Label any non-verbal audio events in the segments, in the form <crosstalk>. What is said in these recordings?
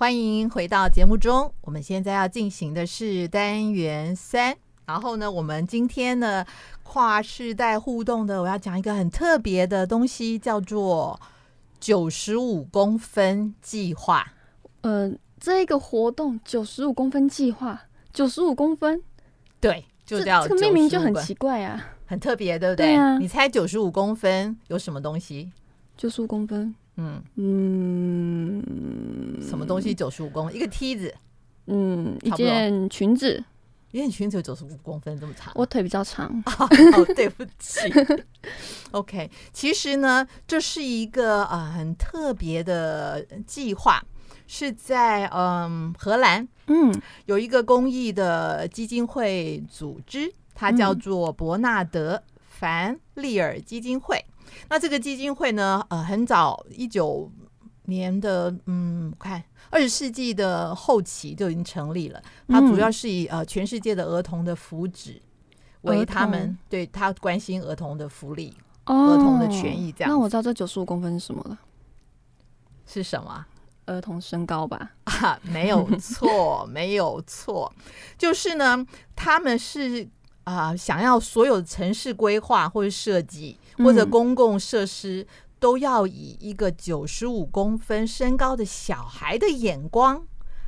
欢迎回到节目中。我们现在要进行的是单元三，然后呢，我们今天呢跨世代互动的，我要讲一个很特别的东西，叫做九十五公分计划。呃，这个活动九十五公分计划，九十五公分，对，就叫这个命名就很奇怪啊，很特别，对不对？对啊，你猜九十五公分有什么东西？九十五公分。嗯嗯，什么东西九十五公分？一个梯子。嗯，一件裙子。一件裙子有九十五公分这么长？我腿比较长。<laughs> 哦，对不起。<laughs> OK，其实呢，这是一个啊、呃、很特别的计划，是在嗯荷兰，嗯，有一个公益的基金会组织，它叫做伯纳德凡利尔基金会。那这个基金会呢，呃，很早一九年的，嗯，我看二十世纪的后期就已经成立了。它主要是以呃全世界的儿童的福祉为他们，对他关心儿童的福利、儿童的权益这样。那我知道这九十五公分是什么了？是什么？儿童身高吧？啊，没有错，没有错，就是呢，他们是啊、呃，想要所有城市规划或者设计。或者公共设施都要以一个九十五公分身高的小孩的眼光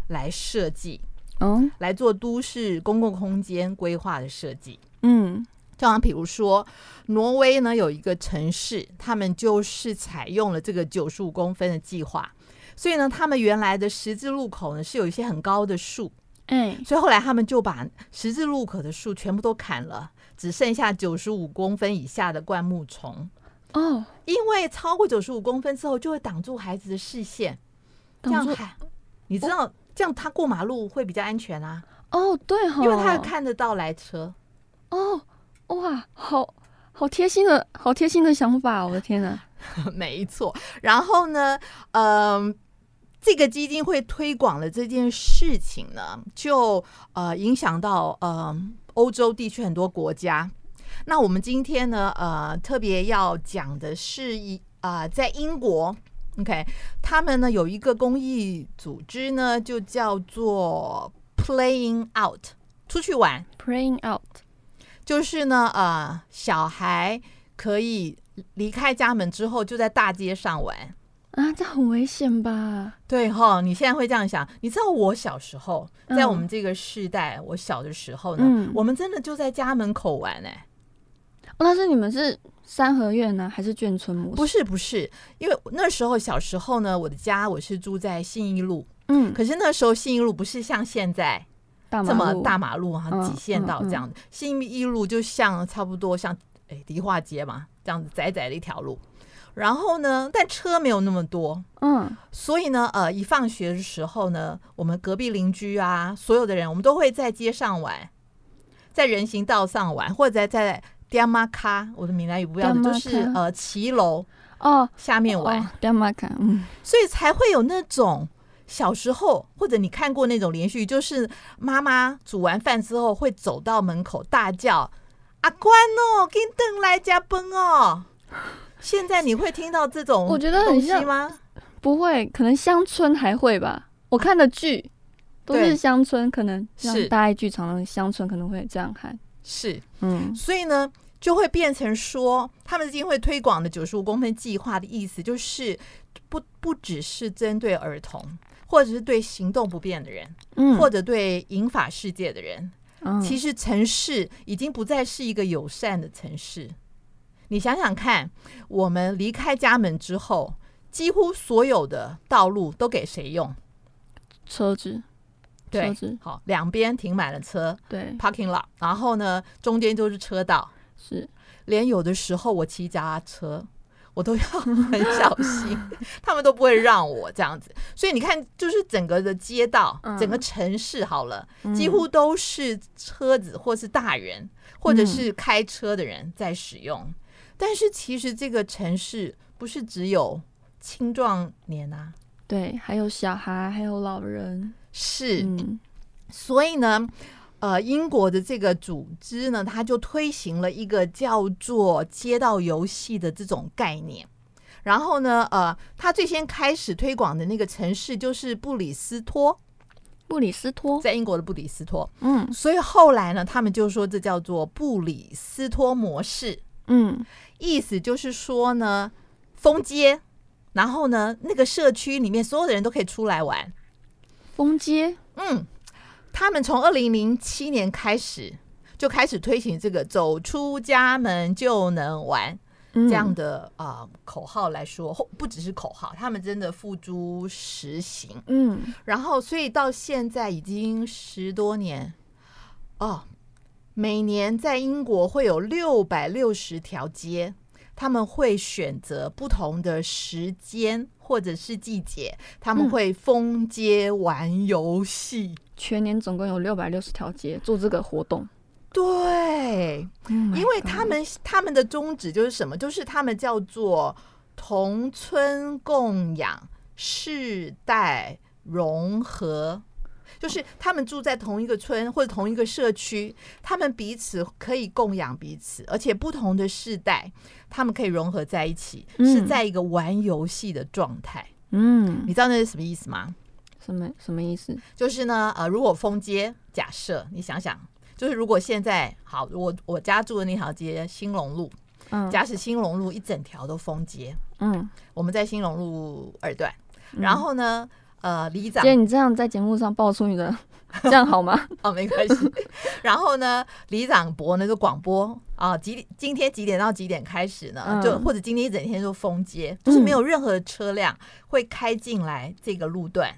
来设计，嗯，来做都市公共空间规划的设计。嗯，就像比如说，挪威呢有一个城市，他们就是采用了这个九十五公分的计划，所以呢，他们原来的十字路口呢是有一些很高的树，嗯，所以后来他们就把十字路口的树全部都砍了。只剩下九十五公分以下的灌木丛哦，因为超过九十五公分之后就会挡住孩子的视线，这样看，你知道这样他过马路会比较安全啊。哦，对哈，因为他看得到来车。哦，哇，好好贴心的好贴心的想法，我的天哪！<laughs> 没错。然后呢，嗯，这个基金会推广的这件事情呢，就呃影响到呃。欧洲地区很多国家，那我们今天呢，呃，特别要讲的是一啊、呃，在英国，OK，他们呢有一个公益组织呢，就叫做 Playing Out，出去玩，Playing Out，就是呢，呃，小孩可以离开家门之后，就在大街上玩。啊，这很危险吧？对哈，你现在会这样想？你知道我小时候，在我们这个世代，嗯、我小的时候呢，嗯、我们真的就在家门口玩呢、欸。哦，那是你们是三合院呢，还是眷村模式？不是不是，因为那时候小时候呢，我的家我是住在信义路，嗯，可是那时候信义路不是像现在这么大马路哈，几线道这样的，嗯嗯嗯、信义路就像差不多像哎迪化街嘛，这样子窄窄的一条路。然后呢，但车没有那么多，嗯，所以呢，呃，一放学的时候呢，我们隔壁邻居啊，所有的人，我们都会在街上玩，在人行道上玩，或者在在爹妈卡，我的闽南语不要的，就是呃骑楼哦下面玩。爹妈卡，嗯，所以才会有那种小时候，或者你看过那种连续，就是妈妈煮完饭之后会走到门口大叫阿关哦，给你等来加崩哦。现在你会听到这种我觉得很像吗？不会，可能乡村还会吧。我看的剧都是乡村，可能是大爱剧场的乡村可能会这样看。是，嗯，所以呢，就会变成说，他们今天会推广的九十五公分计划的意思，就是不不只是针对儿童，或者是对行动不便的人，嗯，或者对银发世界的人。嗯，其实城市已经不再是一个友善的城市。你想想看，我们离开家门之后，几乎所有的道路都给谁用？车子，对，车子。好，两边停满了车，对，parking lot。然后呢，中间就是车道，是。连有的时候我骑脚踏车，我都要很小心，他们都不会让我这样子。所以你看，就是整个的街道，嗯、整个城市好了，几乎都是车子，或是大人，嗯、或者是开车的人在使用。但是其实这个城市不是只有青壮年啊，对，还有小孩，还有老人，是。嗯、所以呢，呃，英国的这个组织呢，它就推行了一个叫做街道游戏的这种概念，然后呢，呃，它最先开始推广的那个城市就是布里斯托，布里斯托在英国的布里斯托。嗯，所以后来呢，他们就说这叫做布里斯托模式。嗯，意思就是说呢，封街，然后呢，那个社区里面所有的人都可以出来玩。封街，嗯，他们从二零零七年开始就开始推行这个“走出家门就能玩”这样的啊、呃、口号来说，不只是口号，他们真的付诸实行。嗯，然后所以到现在已经十多年哦。每年在英国会有六百六十条街，他们会选择不同的时间或者是季节，他们会封街玩游戏。全年总共有六百六十条街做这个活动。对，oh、因为他们他们的宗旨就是什么？就是他们叫做同村共养，世代融合。就是他们住在同一个村或者同一个社区，他们彼此可以供养彼此，而且不同的世代，他们可以融合在一起，嗯、是在一个玩游戏的状态。嗯，你知道那是什么意思吗？什么什么意思？就是呢，呃，如果封街，假设你想想，就是如果现在好，我我家住的那条街兴隆路，嗯，假使兴隆路一整条都封街，嗯，我们在兴隆路二段，然后呢？嗯呃，里长，姐，你这样在节目上爆出你的，这样好吗？<laughs> 哦，没关系。然后呢，里长伯呢就广播啊，几点？今天几点到几点开始呢？嗯、就或者今天一整天都封街，就是没有任何车辆会开进来这个路段，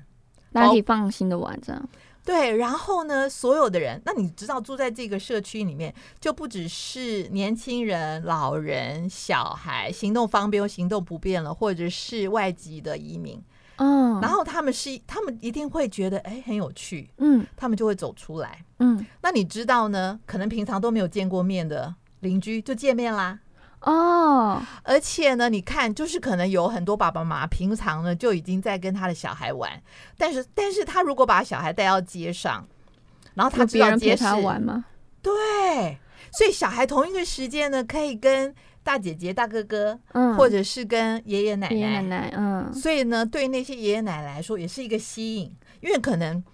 大家可以放心的玩这样。对，然后呢，所有的人，那你知道住在这个社区里面，就不只是年轻人、老人、小孩，行动方便或行动不便了，或者是外籍的移民。嗯，然后他们是，他们一定会觉得哎很有趣，嗯，他们就会走出来，嗯，那你知道呢？可能平常都没有见过面的邻居就见面啦，哦，而且呢，你看，就是可能有很多爸爸妈妈平常呢就已经在跟他的小孩玩，但是，但是他如果把小孩带到街上，然后他知道街上玩吗？对，所以小孩同一个时间呢可以跟。大姐姐、大哥哥，嗯，或者是跟爷爷奶奶，爷爷奶奶，嗯，所以呢，对那些爷爷奶奶来说，也是一个吸引，因为可能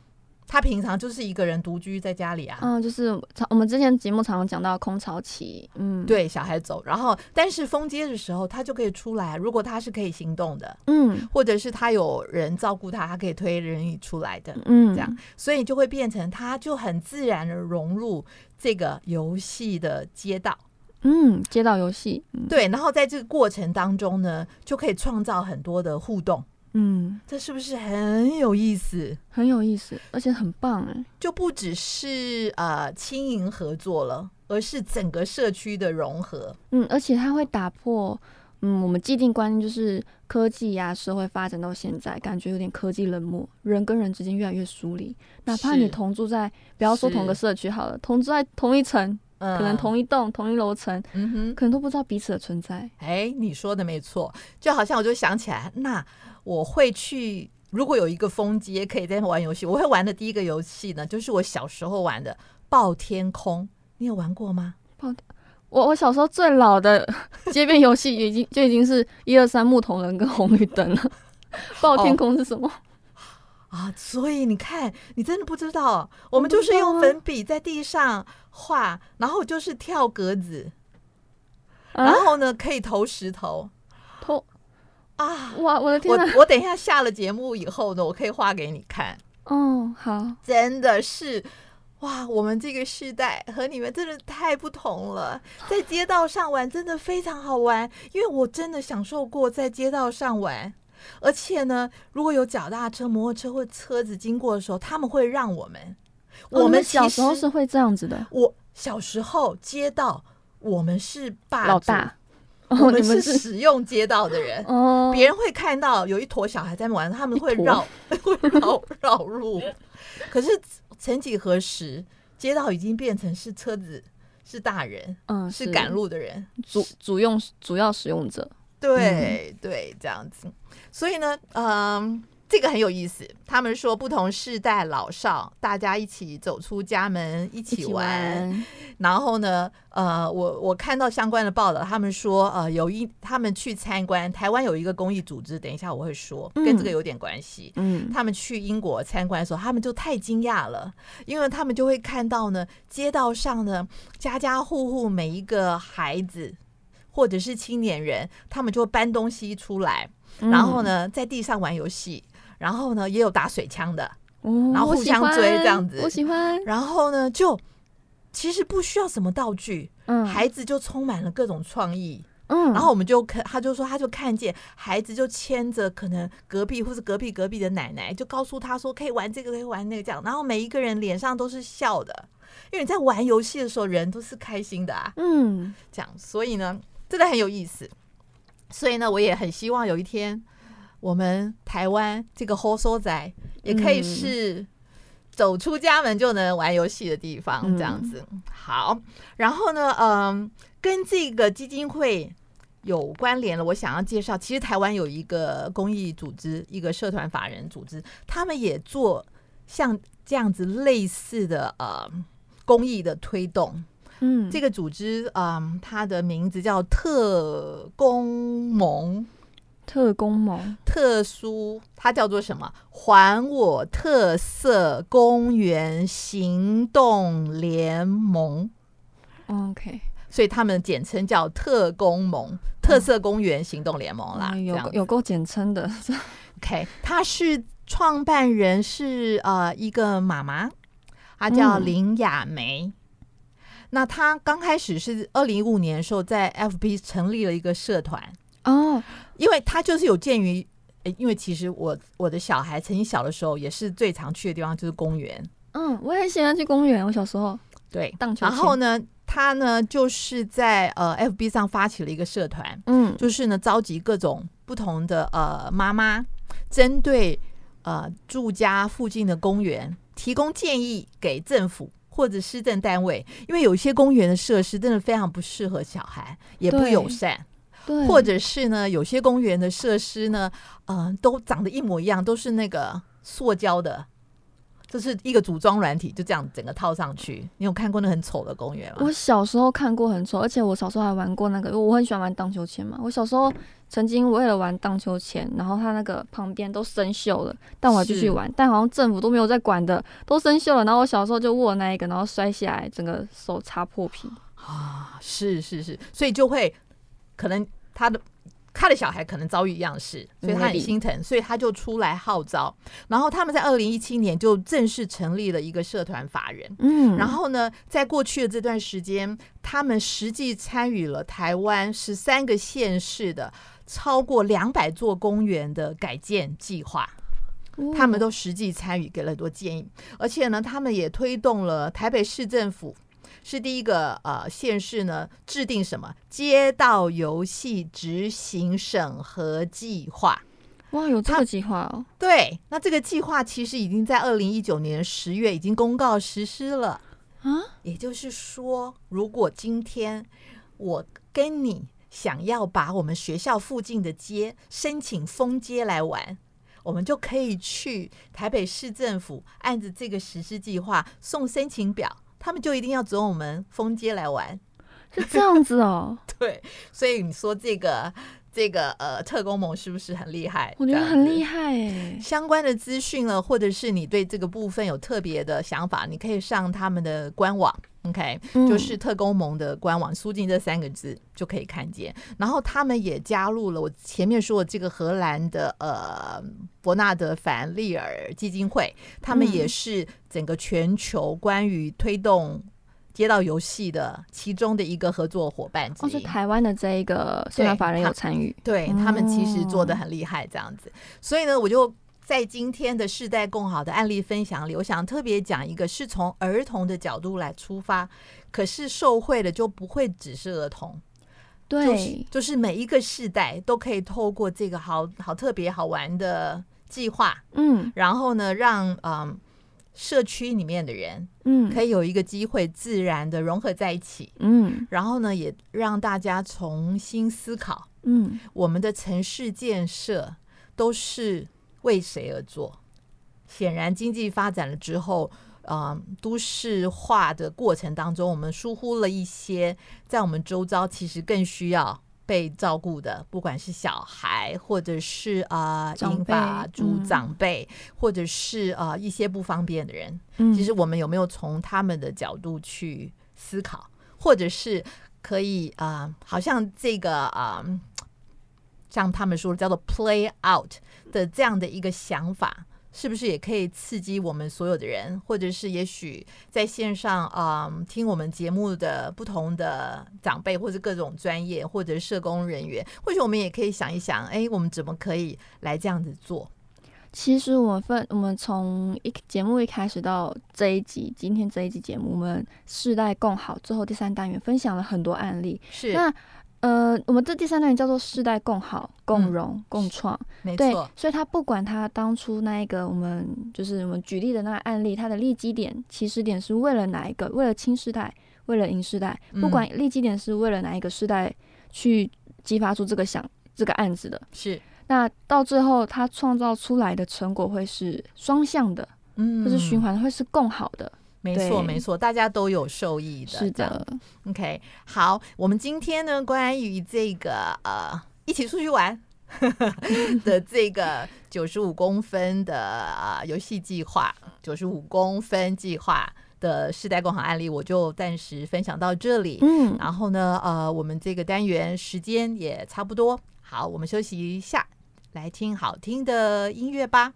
他平常就是一个人独居在家里啊，嗯，就是我们之前节目常常讲到空巢期，嗯，对，小孩走，然后但是封街的时候，他就可以出来，如果他是可以行动的，嗯，或者是他有人照顾他，他可以推人椅出来的，嗯，这样，所以就会变成他就很自然的融入这个游戏的街道。嗯，街道游戏，嗯，对，然后在这个过程当中呢，就可以创造很多的互动，嗯，这是不是很有意思？很有意思，而且很棒哎！就不只是呃轻盈合作了，而是整个社区的融合，嗯，而且它会打破嗯我们既定观念，就是科技呀、啊、社会发展到现在，感觉有点科技冷漠，人跟人之间越来越疏离，哪怕你同住在，不要说同个社区好了，同住在同一层。可能同一栋、嗯、同一楼层，嗯哼，可能都不知道彼此的存在。哎，你说的没错，就好像我就想起来，那我会去，如果有一个风机也可以在那玩游戏，我会玩的第一个游戏呢，就是我小时候玩的爆天空。你有玩过吗？爆，我我小时候最老的街边游戏已经就已经是一二三木头人跟红绿灯了。爆天空是什么？哦啊，所以你看，你真的不知道，我们就是用粉笔在地上画，然后就是跳格子，啊、然后呢可以投石头，投啊！哇，我的天哪！我我等一下下了节目以后呢，我可以画给你看。哦，好，真的是哇，我们这个世代和你们真的太不同了，在街道上玩真的非常好玩，因为我真的享受过在街道上玩。而且呢，如果有脚踏车、摩托车或车子经过的时候，他们会让我们。我们小时候是会这样子的。我小时候街道，我们是霸老大，我们是使用街道的人。哦，别人会看到有一坨小孩在玩，他们会绕，<laughs> 会绕绕路。可是曾几何时，街道已经变成是车子，是大人，嗯，是赶路的人，主主用主要使用者。对对，这样子。所以呢，嗯，这个很有意思，他们说不同世代老少，大家一起走出家门，一起玩。起玩然后呢，呃，我我看到相关的报道，他们说，呃，有一他们去参观台湾有一个公益组织，等一下我会说，跟这个有点关系。嗯，他们去英国参观的时候，他们就太惊讶了，因为他们就会看到呢，街道上的家家户户每一个孩子或者是青年人，他们就会搬东西出来，然后呢，在地上玩游戏。然后呢，也有打水枪的，然后互相追这样子。我喜欢。然后呢，就其实不需要什么道具，嗯，孩子就充满了各种创意，嗯。然后我们就看，他就说，他就看见孩子就牵着可能隔壁或是隔壁隔壁的奶奶，就告诉他说可以玩这个，可以玩那个这样。然后每一个人脸上都是笑的，因为你在玩游戏的时候，人都是开心的啊，嗯，这样。所以呢，真的很有意思。所以呢，我也很希望有一天。我们台湾这个好所在也可以是走出家门就能玩游戏的地方，这样子。好，然后呢，嗯，跟这个基金会有关联了。我想要介绍，其实台湾有一个公益组织，一个社团法人组织，他们也做像这样子类似的呃公益的推动。嗯，这个组织，嗯，它的名字叫特工盟。特工盟，特殊，它叫做什么？还我特色公园行动联盟。OK，所以他们简称叫特工盟，特色公园行动联盟啦。嗯、有有够简称的。OK，他是创办人是呃一个妈妈，她叫林雅梅。嗯、那她刚开始是二零一五年的时候在 FB 成立了一个社团哦。因为他就是有鉴于，因为其实我我的小孩曾经小的时候也是最常去的地方就是公园。嗯，我也很喜欢去公园。我小时候对。然后呢，他呢就是在呃 FB 上发起了一个社团，嗯，就是呢召集各种不同的呃妈妈，针对呃住家附近的公园提供建议给政府或者施政单位，因为有些公园的设施真的非常不适合小孩，也不友善。对或者是呢，有些公园的设施呢，嗯、呃，都长得一模一样，都是那个塑胶的，这是一个组装软体，就这样整个套上去。你有看过那很丑的公园吗？我小时候看过很丑，而且我小时候还玩过那个，因为我很喜欢玩荡秋千嘛。我小时候曾经为了玩荡秋千，然后它那个旁边都生锈了，但我还继续玩。但好像政府都没有在管的，都生锈了。然后我小时候就握那一个，然后摔下来，整个手擦破皮啊！是是是，所以就会。可能他的他的小孩可能遭遇一样的事，所以他很心疼，所以他就出来号召。然后他们在二零一七年就正式成立了一个社团法人。嗯，然后呢，在过去的这段时间，他们实际参与了台湾十三个县市的超过两百座公园的改建计划。他们都实际参与，给了很多建议，而且呢，他们也推动了台北市政府。是第一个呃县市呢，制定什么街道游戏执行审核计划？哇，有这个计划哦！对，那这个计划其实已经在二零一九年十月已经公告实施了啊。也就是说，如果今天我跟你想要把我们学校附近的街申请封街来玩，我们就可以去台北市政府按着这个实施计划送申请表。他们就一定要走我们封街来玩，是这样子哦。<laughs> 对，所以你说这个这个呃特工盟是不是很厉害？我觉得很厉害哎。相关的资讯呢，或者是你对这个部分有特别的想法，你可以上他们的官网，OK，就是特工盟的官网，输进这三个字就可以看见。然后他们也加入了我前面说的这个荷兰的呃伯纳德凡利尔基金会，他们也是。整个全球关于推动街道游戏的其中的一个合作伙伴之一，哦，是台湾的这一个社团法人有参与，对，他，们其实做的很厉害，这样子。哦、所以呢，我就在今天的世代共好的案例分享里，我想特别讲一个，是从儿童的角度来出发，可是受惠的就不会只是儿童，对，就是，就是每一个世代都可以透过这个好好特别好玩的计划，嗯，然后呢，让嗯。社区里面的人，嗯，可以有一个机会自然的融合在一起，嗯，然后呢，也让大家重新思考，嗯，我们的城市建设都是为谁而做？显然，经济发展了之后，呃，都市化的过程当中，我们疏忽了一些在我们周遭其实更需要被照顾的，不管是小孩，或者是啊，银发族长辈，或者是呃一些不方便的人。嗯，其实我们有没有从他们的角度去思考，或者是可以啊，呃，好像这个啊。呃像他们说的叫做 “play out” 的这样的一个想法，是不是也可以刺激我们所有的人，或者是也许在线上啊、嗯、听我们节目的不同的长辈，或者各种专业或者社工人员，或许我们也可以想一想，哎，我们怎么可以来这样子做？其实我们分，我们从一节目一开始到这一集，今天这一集节目，我们世代共好最后第三单元分享了很多案例，是那。呃，我们这第三单元叫做“世代共好、共荣、嗯、共创”，没错。对，所以他不管他当初那一个，我们就是我们举例的那个案例，他的立基点、起始点是为了哪一个？为了青世代，为了银世代。不管立基点是为了哪一个世代去激发出这个想这个案子的，是。那到最后，他创造出来的成果会是双向的，嗯，或是循环，会是共好的。没错，没错，大家都有受益的。是的，OK，好，我们今天呢，关于这个呃，一起出去玩 <laughs> 的这个九十五公分的啊游戏计划，九十五公分计划的世代共享案例，我就暂时分享到这里。嗯，然后呢，呃，我们这个单元时间也差不多，好，我们休息一下，来听好听的音乐吧。